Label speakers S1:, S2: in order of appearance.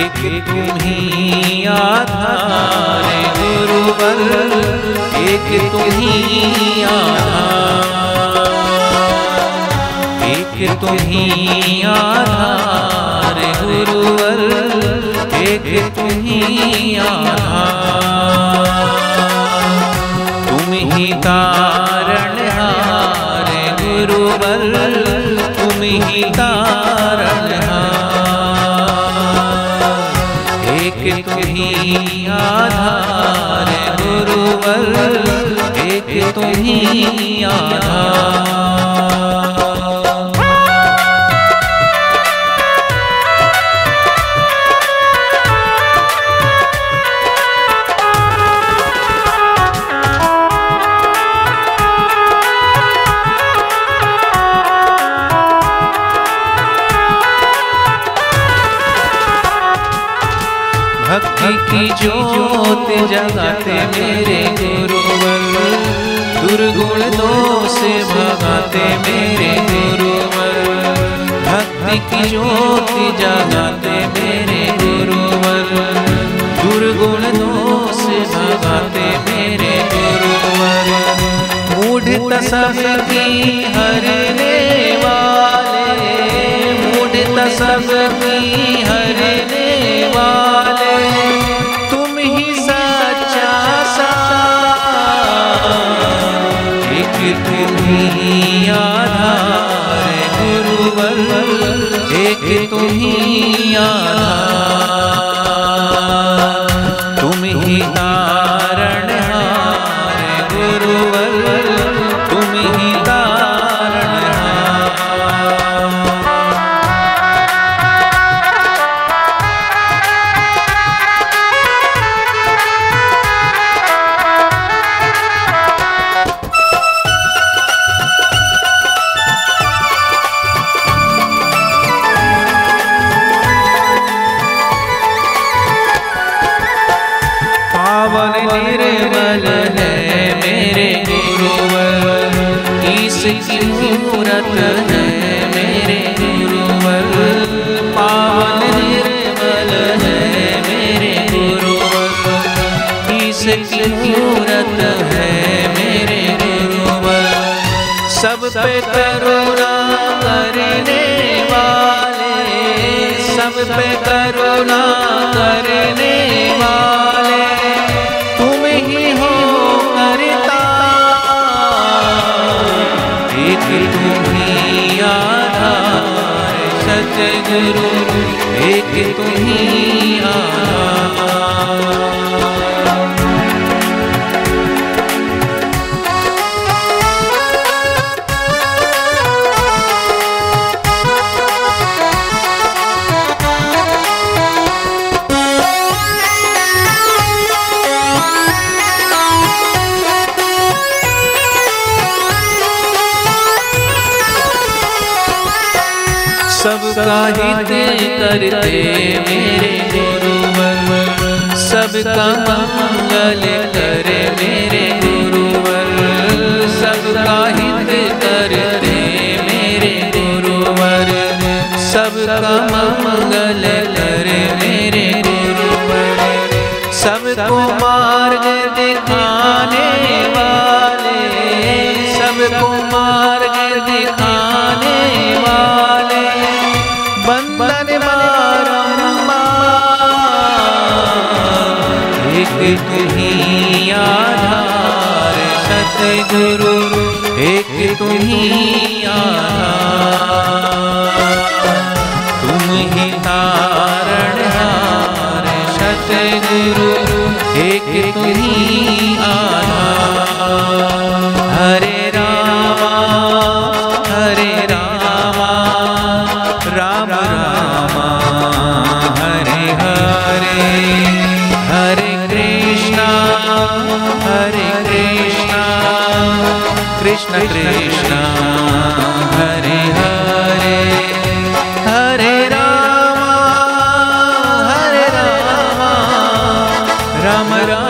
S1: एक तुम्ही आधार गुरुवर एक तुम्ही आधार एक तुम्ही आधार गुरुवर एक तुम्ही आधार तुम ही तारण हार गुरुवर तुम ही तार एक ही आधार गुरुवर एक तुम्ही आधार। की ज्योत जगाते मेरे गुरुवर। दुर्गुण दोष भगाते मेरे गुरुवर। भक्ति की ज्योत जगाते मेरे गुरुवर। दुर्गुण दोष भगाते मेरे गुरुवर। मूढ़ सबकी हरने वाले एक तुम आधार गुरुवर एक तुम ही आधार। तुम ही इसकी मूरत है मेरे गुरुवर। पावन निर्मल है मेरे गुरुवर। इसकी मूरत है मेरे गुरुवर। सब पे करुणा करने वाले, सब पे करुणा करने वाले। एक तुम ही आधार सतगुरु एक तुम्हें आधार। सबका हित करते मेरे गुरुवर। सबका मंगल करे मेरे गुरुवर। सबका हित करते मेरे गुरुवर। सबका मंगल करे मेरे गुरुवर। सबको मार्ग दिखाने वाले। सबको मार्ग दिखाने वाले। एक ही आधार सतगुरु एक तुम्ही आधार तुम ही तारण हार सतगुरु एक आधार कृष्ण कृष्ण हरे हरे हरे राम हरे राम राम रामा।